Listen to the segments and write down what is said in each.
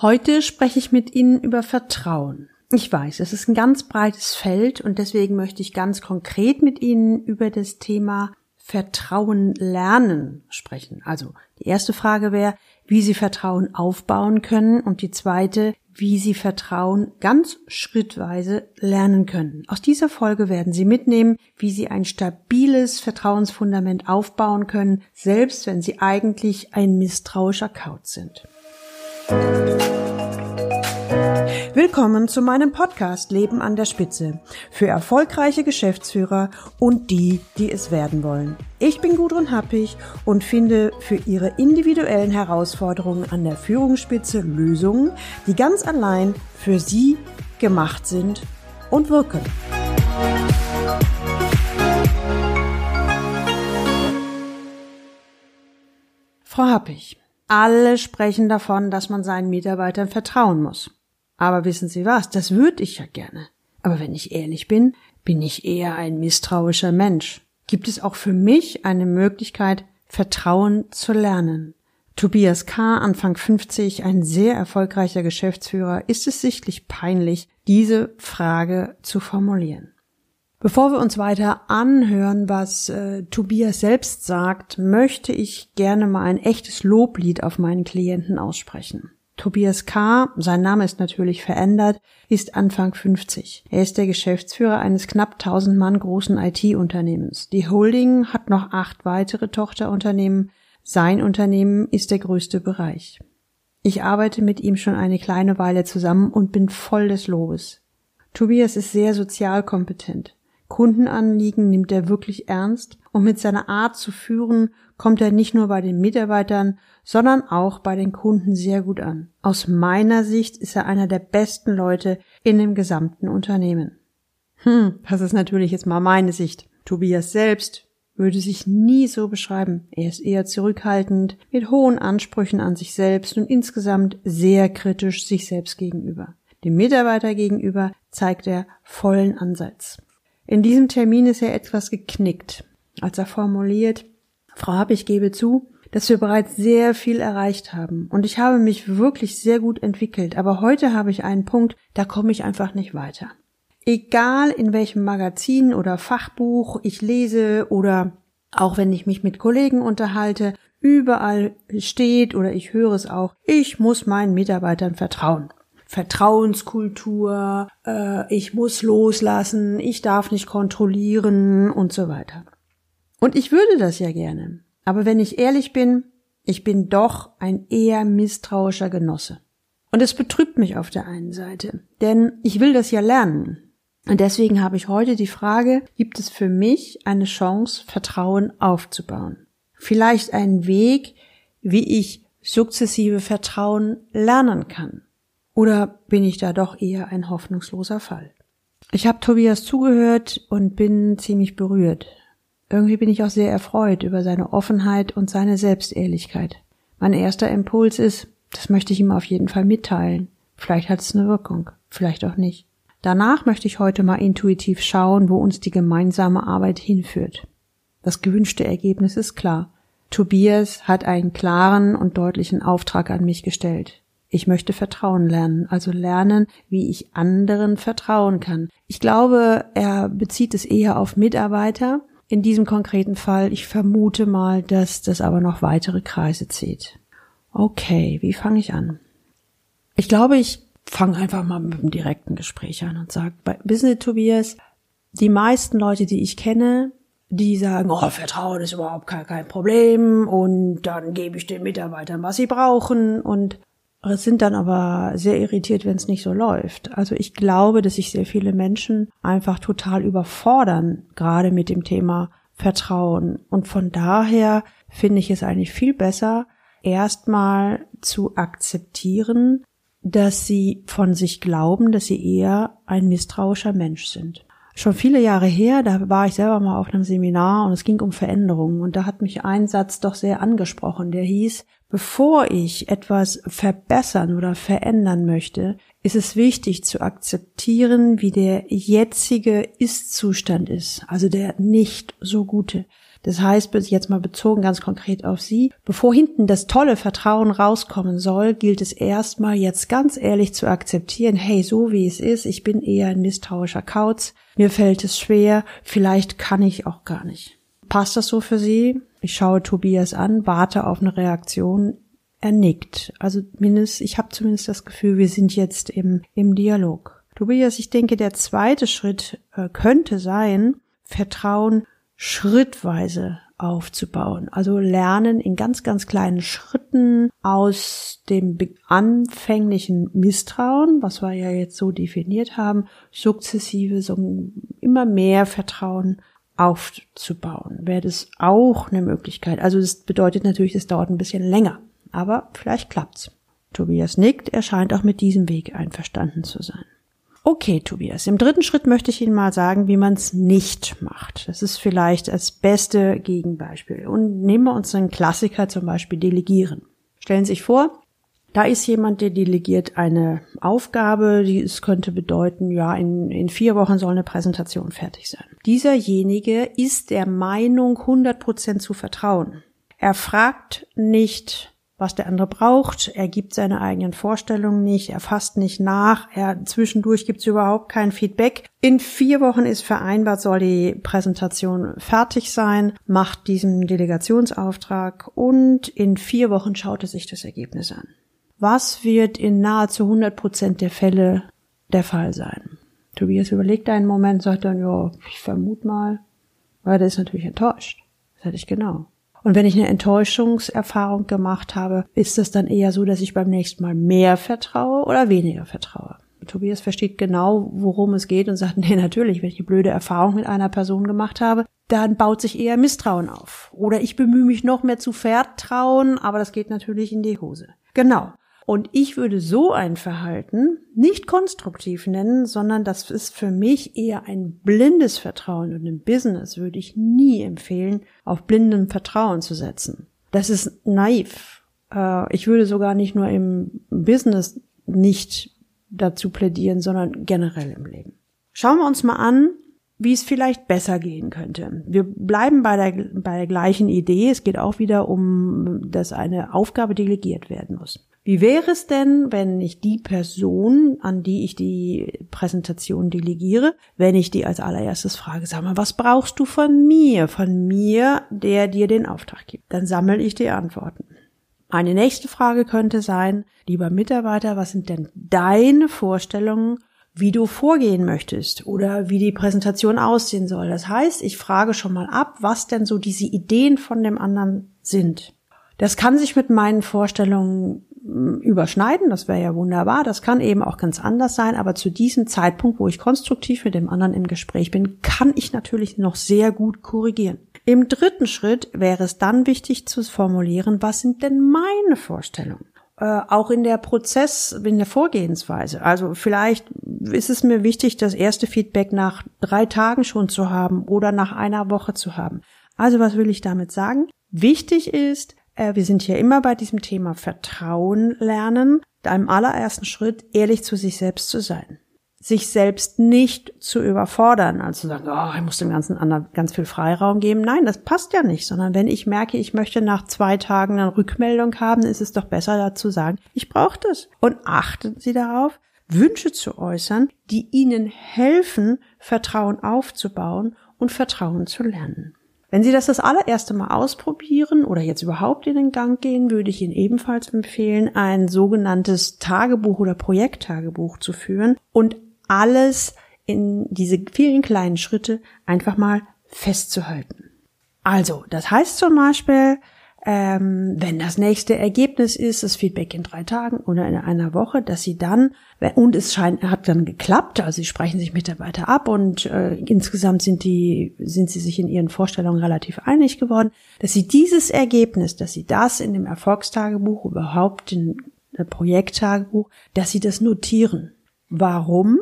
Heute spreche ich mit Ihnen über Vertrauen. Ich weiß, es ist ein ganz breites Feld und deswegen möchte ich ganz konkret mit Ihnen über das Thema Vertrauen lernen sprechen. Also die erste Frage wäre, wie Sie Vertrauen aufbauen können und die zweite, wie Sie Vertrauen ganz schrittweise lernen können. Aus dieser Folge werden Sie mitnehmen, wie Sie ein stabiles Vertrauensfundament aufbauen können, selbst wenn Sie eigentlich ein misstrauischer Kauz sind. Willkommen zu meinem Podcast Leben an der Spitze für erfolgreiche Geschäftsführer und die, die es werden wollen. Ich bin Gudrun Happig und finde für Ihre individuellen Herausforderungen an der Führungsspitze Lösungen, die ganz allein für Sie gemacht sind und wirken. Frau Happig, alle sprechen davon, dass man seinen Mitarbeitern vertrauen muss. Aber wissen Sie was, das würde ich ja gerne. Aber wenn ich ehrlich bin, bin ich eher ein misstrauischer Mensch. Gibt es auch für mich eine Möglichkeit, Vertrauen zu lernen? Tobias K., Anfang 50, ein sehr erfolgreicher Geschäftsführer, ist es sichtlich peinlich, diese Frage zu formulieren. Bevor wir uns weiter anhören, was äh, Tobias selbst sagt, möchte ich gerne mal ein echtes Loblied auf meinen Klienten aussprechen. Tobias K., sein Name ist natürlich verändert, ist Anfang 50. Er ist der Geschäftsführer eines knapp 1000 Mann großen IT-Unternehmens. Die Holding hat noch acht weitere Tochterunternehmen. Sein Unternehmen ist der größte Bereich. Ich arbeite mit ihm schon eine kleine Weile zusammen und bin voll des Lobes. Tobias ist sehr sozial kompetent. Kundenanliegen nimmt er wirklich ernst und mit seiner Art zu führen kommt er nicht nur bei den Mitarbeitern, sondern auch bei den Kunden sehr gut an. Aus meiner Sicht ist er einer der besten Leute in dem gesamten Unternehmen. Hm, das ist natürlich jetzt mal meine Sicht. Tobias selbst würde sich nie so beschreiben. Er ist eher zurückhaltend, mit hohen Ansprüchen an sich selbst und insgesamt sehr kritisch sich selbst gegenüber. Dem Mitarbeiter gegenüber zeigt er vollen Ansatz. In diesem Termin ist er etwas geknickt, als er formuliert, Frau Happ, ich gebe zu, dass wir bereits sehr viel erreicht haben und ich habe mich wirklich sehr gut entwickelt, aber heute habe ich einen Punkt, da komme ich einfach nicht weiter. Egal in welchem Magazin oder Fachbuch ich lese oder auch wenn ich mich mit Kollegen unterhalte, überall steht oder ich höre es auch, ich muss meinen Mitarbeitern vertrauen. Vertrauenskultur, äh, ich muss loslassen, ich darf nicht kontrollieren und so weiter. Und ich würde das ja gerne. Aber wenn ich ehrlich bin, ich bin doch ein eher misstrauischer Genosse. Und es betrübt mich auf der einen Seite, denn ich will das ja lernen. Und deswegen habe ich heute die Frage, gibt es für mich eine Chance, Vertrauen aufzubauen? Vielleicht einen Weg, wie ich sukzessive Vertrauen lernen kann. Oder bin ich da doch eher ein hoffnungsloser Fall? Ich habe Tobias zugehört und bin ziemlich berührt. Irgendwie bin ich auch sehr erfreut über seine Offenheit und seine Selbstehrlichkeit. Mein erster Impuls ist, das möchte ich ihm auf jeden Fall mitteilen. Vielleicht hat es eine Wirkung, vielleicht auch nicht. Danach möchte ich heute mal intuitiv schauen, wo uns die gemeinsame Arbeit hinführt. Das gewünschte Ergebnis ist klar. Tobias hat einen klaren und deutlichen Auftrag an mich gestellt. Ich möchte Vertrauen lernen, also lernen, wie ich anderen vertrauen kann. Ich glaube, er bezieht es eher auf Mitarbeiter. In diesem konkreten Fall, ich vermute mal, dass das aber noch weitere Kreise zieht. Okay, wie fange ich an? Ich glaube, ich fange einfach mal mit einem direkten Gespräch an und sage, bei Business Tobias, die meisten Leute, die ich kenne, die sagen, oh, Vertrauen ist überhaupt kein, kein Problem und dann gebe ich den Mitarbeitern, was sie brauchen und sind dann aber sehr irritiert, wenn es nicht so läuft. Also ich glaube, dass sich sehr viele Menschen einfach total überfordern, gerade mit dem Thema Vertrauen. Und von daher finde ich es eigentlich viel besser, erstmal zu akzeptieren, dass sie von sich glauben, dass sie eher ein misstrauischer Mensch sind. Schon viele Jahre her, da war ich selber mal auf einem Seminar und es ging um Veränderungen und da hat mich ein Satz doch sehr angesprochen, der hieß, Bevor ich etwas verbessern oder verändern möchte, ist es wichtig zu akzeptieren, wie der jetzige Ist-Zustand ist, also der nicht so gute. Das heißt, jetzt mal bezogen ganz konkret auf Sie, bevor hinten das tolle Vertrauen rauskommen soll, gilt es erstmal jetzt ganz ehrlich zu akzeptieren, hey, so wie es ist, ich bin eher ein misstrauischer Kauz, mir fällt es schwer, vielleicht kann ich auch gar nicht. Passt das so für Sie? Ich schaue Tobias an, warte auf eine Reaktion. Er nickt. Also mindestens, ich habe zumindest das Gefühl, wir sind jetzt im, im Dialog. Tobias, ich denke, der zweite Schritt äh, könnte sein, Vertrauen schrittweise aufzubauen. Also lernen in ganz, ganz kleinen Schritten aus dem anfänglichen Misstrauen, was wir ja jetzt so definiert haben, sukzessive so immer mehr Vertrauen aufzubauen. Wäre das auch eine Möglichkeit. Also das bedeutet natürlich, es dauert ein bisschen länger. Aber vielleicht klappt's. Tobias nickt, er scheint auch mit diesem Weg einverstanden zu sein. Okay, Tobias, im dritten Schritt möchte ich Ihnen mal sagen, wie man es nicht macht. Das ist vielleicht das beste Gegenbeispiel. Und nehmen wir uns einen Klassiker zum Beispiel Delegieren. Stellen Sie sich vor, da ist jemand, der delegiert eine Aufgabe, die es könnte bedeuten, ja, in, in vier Wochen soll eine Präsentation fertig sein. Dieserjenige ist der Meinung, 100 Prozent zu vertrauen. Er fragt nicht, was der andere braucht. Er gibt seine eigenen Vorstellungen nicht, er fasst nicht nach, er zwischendurch gibt es überhaupt kein Feedback. In vier Wochen ist vereinbart, soll die Präsentation fertig sein, macht diesen Delegationsauftrag und in vier Wochen schaut er sich das Ergebnis an. Was wird in nahezu 100 Prozent der Fälle der Fall sein? Tobias überlegt einen Moment, sagt dann, ja, ich vermute mal, weil der ist natürlich enttäuscht. Das hätte ich genau. Und wenn ich eine Enttäuschungserfahrung gemacht habe, ist es dann eher so, dass ich beim nächsten Mal mehr vertraue oder weniger vertraue. Tobias versteht genau, worum es geht und sagt, nee, natürlich, wenn ich eine blöde Erfahrung mit einer Person gemacht habe, dann baut sich eher Misstrauen auf. Oder ich bemühe mich noch mehr zu vertrauen, aber das geht natürlich in die Hose. Genau. Und ich würde so ein Verhalten nicht konstruktiv nennen, sondern das ist für mich eher ein blindes Vertrauen. Und im Business würde ich nie empfehlen, auf blindem Vertrauen zu setzen. Das ist naiv. Äh, ich würde sogar nicht nur im Business nicht dazu plädieren, sondern generell im Leben. Schauen wir uns mal an, wie es vielleicht besser gehen könnte. Wir bleiben bei der, bei der gleichen Idee. Es geht auch wieder um, dass eine Aufgabe delegiert werden muss. Wie wäre es denn, wenn ich die Person, an die ich die Präsentation delegiere, wenn ich die als allererstes frage, sag mal, was brauchst du von mir? Von mir, der dir den Auftrag gibt. Dann sammle ich die Antworten. Eine nächste Frage könnte sein, lieber Mitarbeiter, was sind denn deine Vorstellungen, wie du vorgehen möchtest oder wie die Präsentation aussehen soll? Das heißt, ich frage schon mal ab, was denn so diese Ideen von dem anderen sind. Das kann sich mit meinen Vorstellungen überschneiden, das wäre ja wunderbar. Das kann eben auch ganz anders sein, aber zu diesem Zeitpunkt, wo ich konstruktiv mit dem anderen im Gespräch bin, kann ich natürlich noch sehr gut korrigieren. Im dritten Schritt wäre es dann wichtig zu formulieren, was sind denn meine Vorstellungen? Äh, auch in der Prozess, in der Vorgehensweise. Also vielleicht ist es mir wichtig, das erste Feedback nach drei Tagen schon zu haben oder nach einer Woche zu haben. Also was will ich damit sagen? Wichtig ist, wir sind hier immer bei diesem Thema Vertrauen lernen, im allerersten Schritt ehrlich zu sich selbst zu sein. Sich selbst nicht zu überfordern, also zu sagen, oh, ich muss dem ganzen anderen ganz viel Freiraum geben. Nein, das passt ja nicht, sondern wenn ich merke, ich möchte nach zwei Tagen eine Rückmeldung haben, ist es doch besser dazu sagen, ich brauche das. Und achten Sie darauf, Wünsche zu äußern, die Ihnen helfen, Vertrauen aufzubauen und Vertrauen zu lernen. Wenn Sie das das allererste Mal ausprobieren oder jetzt überhaupt in den Gang gehen, würde ich Ihnen ebenfalls empfehlen, ein sogenanntes Tagebuch oder Projekttagebuch zu führen und alles in diese vielen kleinen Schritte einfach mal festzuhalten. Also, das heißt zum Beispiel, ähm, wenn das nächste Ergebnis ist, das Feedback in drei Tagen oder in einer Woche, dass sie dann, und es scheint, hat dann geklappt, also sie sprechen sich Mitarbeiter ab und äh, insgesamt sind die, sind sie sich in ihren Vorstellungen relativ einig geworden, dass sie dieses Ergebnis, dass sie das in dem Erfolgstagebuch, überhaupt in äh, Projekttagebuch, dass sie das notieren. Warum?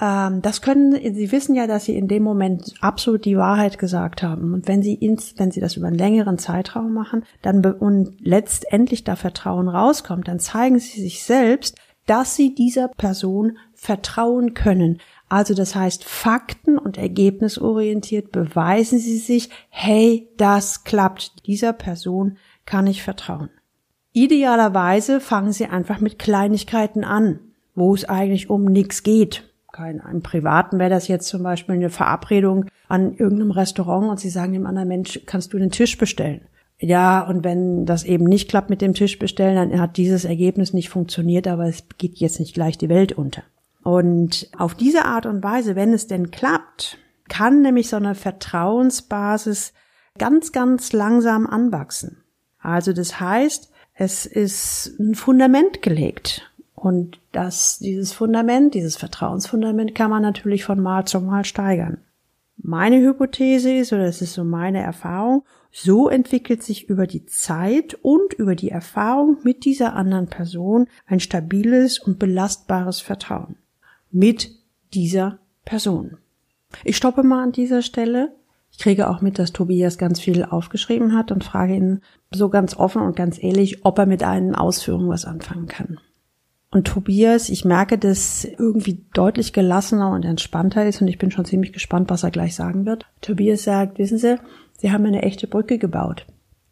Ähm, das können, Sie wissen ja, dass Sie in dem Moment absolut die Wahrheit gesagt haben. Und wenn Sie ins, wenn Sie das über einen längeren Zeitraum machen, dann und letztendlich da Vertrauen rauskommt, dann zeigen Sie sich selbst, dass Sie dieser Person vertrauen können. Also das heißt, fakten- und ergebnisorientiert beweisen Sie sich, hey, das klappt. Dieser Person kann ich vertrauen. Idealerweise fangen Sie einfach mit Kleinigkeiten an, wo es eigentlich um nichts geht. Kein, Im Privaten wäre das jetzt zum Beispiel eine Verabredung an irgendeinem Restaurant und Sie sagen dem anderen Mensch, kannst du den Tisch bestellen? Ja, und wenn das eben nicht klappt mit dem Tisch bestellen, dann hat dieses Ergebnis nicht funktioniert, aber es geht jetzt nicht gleich die Welt unter. Und auf diese Art und Weise, wenn es denn klappt, kann nämlich so eine Vertrauensbasis ganz, ganz langsam anwachsen. Also das heißt, es ist ein Fundament gelegt. Und das, dieses Fundament, dieses Vertrauensfundament kann man natürlich von Mal zu Mal steigern. Meine Hypothese ist, oder das ist so meine Erfahrung, so entwickelt sich über die Zeit und über die Erfahrung mit dieser anderen Person ein stabiles und belastbares Vertrauen mit dieser Person. Ich stoppe mal an dieser Stelle. Ich kriege auch mit, dass Tobias ganz viel aufgeschrieben hat und frage ihn so ganz offen und ganz ehrlich, ob er mit einen Ausführungen was anfangen kann. Und Tobias, ich merke, dass irgendwie deutlich gelassener und entspannter ist und ich bin schon ziemlich gespannt, was er gleich sagen wird. Tobias sagt, wissen Sie, Sie haben eine echte Brücke gebaut.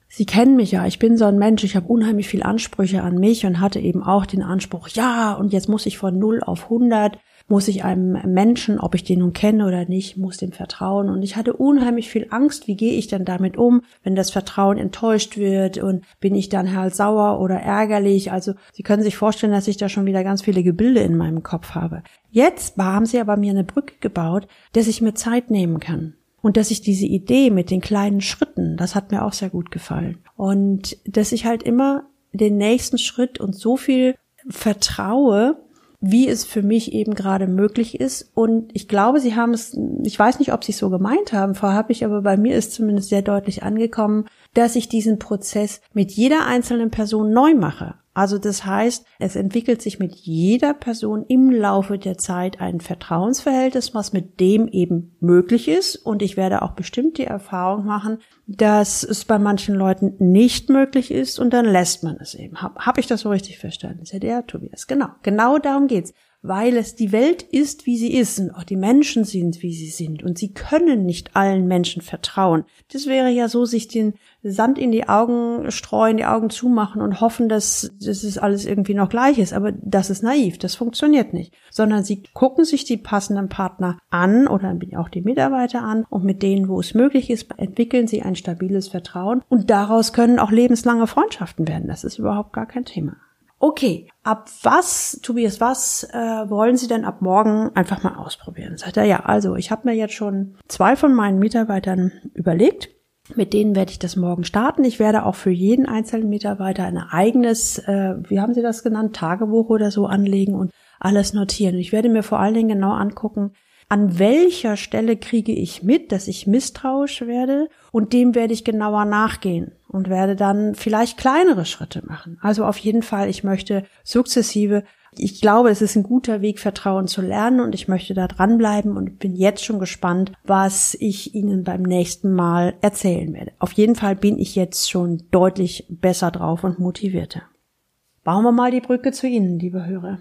Sie kennen mich ja, ich bin so ein Mensch, ich habe unheimlich viel Ansprüche an mich und hatte eben auch den Anspruch, ja, und jetzt muss ich von 0 auf 100 muss ich einem Menschen, ob ich den nun kenne oder nicht, muss dem vertrauen. Und ich hatte unheimlich viel Angst, wie gehe ich denn damit um, wenn das Vertrauen enttäuscht wird und bin ich dann halt sauer oder ärgerlich. Also Sie können sich vorstellen, dass ich da schon wieder ganz viele Gebilde in meinem Kopf habe. Jetzt haben Sie aber mir eine Brücke gebaut, dass ich mir Zeit nehmen kann. Und dass ich diese Idee mit den kleinen Schritten, das hat mir auch sehr gut gefallen. Und dass ich halt immer den nächsten Schritt und so viel vertraue, wie es für mich eben gerade möglich ist. Und ich glaube, sie haben es, ich weiß nicht, ob sie es so gemeint haben, vorher habe ich, aber bei mir ist zumindest sehr deutlich angekommen, dass ich diesen Prozess mit jeder einzelnen Person neu mache. Also das heißt, es entwickelt sich mit jeder Person im Laufe der Zeit ein Vertrauensverhältnis, was mit dem eben möglich ist. Und ich werde auch bestimmt die Erfahrung machen, dass es bei manchen Leuten nicht möglich ist und dann lässt man es eben. Habe hab ich das so richtig verstanden? Ist ja der Tobias. Genau, genau darum geht's weil es die Welt ist, wie sie ist und auch die Menschen sind, wie sie sind und sie können nicht allen Menschen vertrauen. Das wäre ja so, sich den Sand in die Augen streuen, die Augen zumachen und hoffen, dass, dass es alles irgendwie noch gleich ist. Aber das ist naiv, das funktioniert nicht. Sondern sie gucken sich die passenden Partner an oder auch die Mitarbeiter an und mit denen, wo es möglich ist, entwickeln sie ein stabiles Vertrauen und daraus können auch lebenslange Freundschaften werden. Das ist überhaupt gar kein Thema. Okay, ab was, Tobias, was äh, wollen Sie denn ab morgen einfach mal ausprobieren? Sagt er, ja, also ich habe mir jetzt schon zwei von meinen Mitarbeitern überlegt. Mit denen werde ich das morgen starten. Ich werde auch für jeden einzelnen Mitarbeiter ein eigenes, äh, wie haben Sie das genannt, Tagebuch oder so anlegen und alles notieren. Ich werde mir vor allen Dingen genau angucken, an welcher Stelle kriege ich mit, dass ich misstrauisch werde und dem werde ich genauer nachgehen und werde dann vielleicht kleinere Schritte machen. Also auf jeden Fall, ich möchte sukzessive ich glaube, es ist ein guter Weg, Vertrauen zu lernen und ich möchte da dranbleiben und bin jetzt schon gespannt, was ich Ihnen beim nächsten Mal erzählen werde. Auf jeden Fall bin ich jetzt schon deutlich besser drauf und motivierter. Bauen wir mal die Brücke zu Ihnen, liebe Hörer.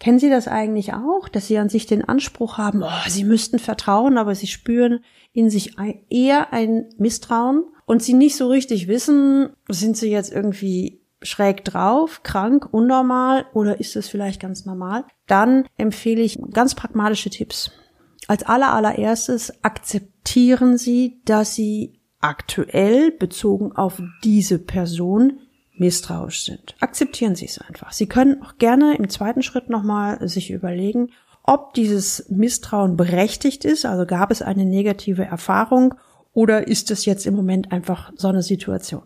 Kennen Sie das eigentlich auch, dass Sie an sich den Anspruch haben, oh, Sie müssten vertrauen, aber Sie spüren in sich eher ein Misstrauen und Sie nicht so richtig wissen, sind Sie jetzt irgendwie schräg drauf, krank, unnormal oder ist es vielleicht ganz normal? Dann empfehle ich ganz pragmatische Tipps. Als aller allererstes akzeptieren Sie, dass Sie aktuell bezogen auf diese Person misstrauisch sind. Akzeptieren Sie es einfach. Sie können auch gerne im zweiten Schritt nochmal sich überlegen, ob dieses Misstrauen berechtigt ist, also gab es eine negative Erfahrung oder ist es jetzt im Moment einfach so eine Situation.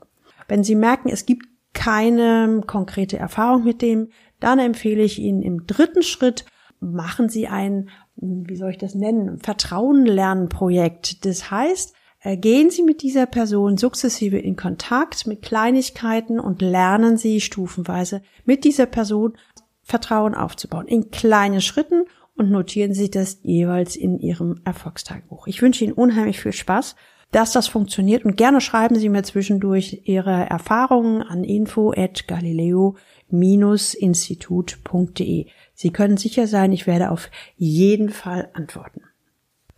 Wenn Sie merken, es gibt keine konkrete Erfahrung mit dem, dann empfehle ich Ihnen im dritten Schritt, machen Sie ein, wie soll ich das nennen, Vertrauen lernen Projekt. Das heißt, gehen Sie mit dieser Person sukzessive in Kontakt mit Kleinigkeiten und lernen Sie stufenweise mit dieser Person Vertrauen aufzubauen. In kleinen Schritten und notieren Sie das jeweils in Ihrem Erfolgstagebuch. Ich wünsche Ihnen unheimlich viel Spaß dass das funktioniert und gerne schreiben Sie mir zwischendurch Ihre Erfahrungen an info at galileo-institut.de. Sie können sicher sein, ich werde auf jeden Fall antworten.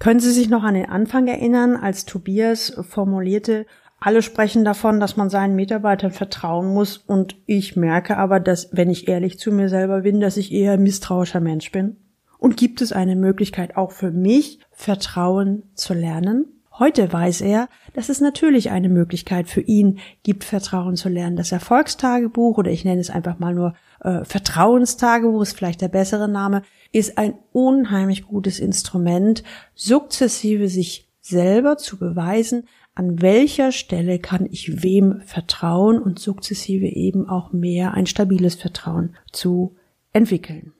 Können Sie sich noch an den Anfang erinnern, als Tobias formulierte, alle sprechen davon, dass man seinen Mitarbeitern vertrauen muss und ich merke aber, dass, wenn ich ehrlich zu mir selber bin, dass ich eher misstrauischer Mensch bin? Und gibt es eine Möglichkeit auch für mich, Vertrauen zu lernen? Heute weiß er, dass es natürlich eine Möglichkeit für ihn gibt, Vertrauen zu lernen. Das Erfolgstagebuch oder ich nenne es einfach mal nur äh, Vertrauenstagebuch ist vielleicht der bessere Name, ist ein unheimlich gutes Instrument, sukzessive sich selber zu beweisen, an welcher Stelle kann ich wem vertrauen und sukzessive eben auch mehr ein stabiles Vertrauen zu entwickeln.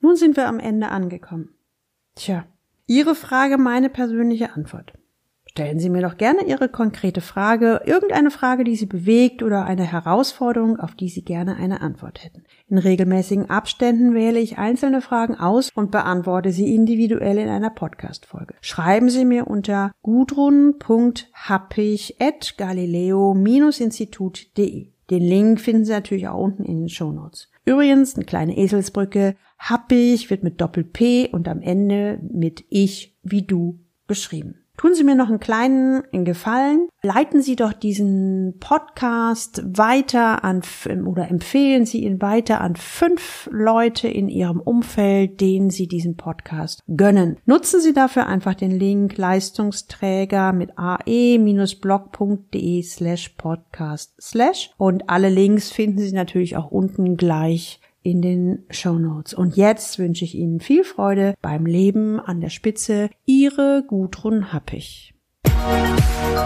Nun sind wir am Ende angekommen. Tja, Ihre Frage, meine persönliche Antwort. Stellen Sie mir doch gerne Ihre konkrete Frage, irgendeine Frage, die Sie bewegt oder eine Herausforderung, auf die Sie gerne eine Antwort hätten. In regelmäßigen Abständen wähle ich einzelne Fragen aus und beantworte sie individuell in einer Podcast-Folge. Schreiben Sie mir unter gudrun.happig.galileo-institut.de. Den Link finden Sie natürlich auch unten in den Show Notes. Übrigens, eine kleine Eselsbrücke. Happig wird mit Doppel-P und am Ende mit ich wie du geschrieben. Tun Sie mir noch einen kleinen Gefallen. Leiten Sie doch diesen Podcast weiter an oder empfehlen Sie ihn weiter an fünf Leute in Ihrem Umfeld, denen Sie diesen Podcast gönnen. Nutzen Sie dafür einfach den Link Leistungsträger mit ae-blog.de slash podcast slash und alle Links finden Sie natürlich auch unten gleich in den Show Notes. Und jetzt wünsche ich Ihnen viel Freude beim Leben an der Spitze. Ihre Gudrun Happig. Musik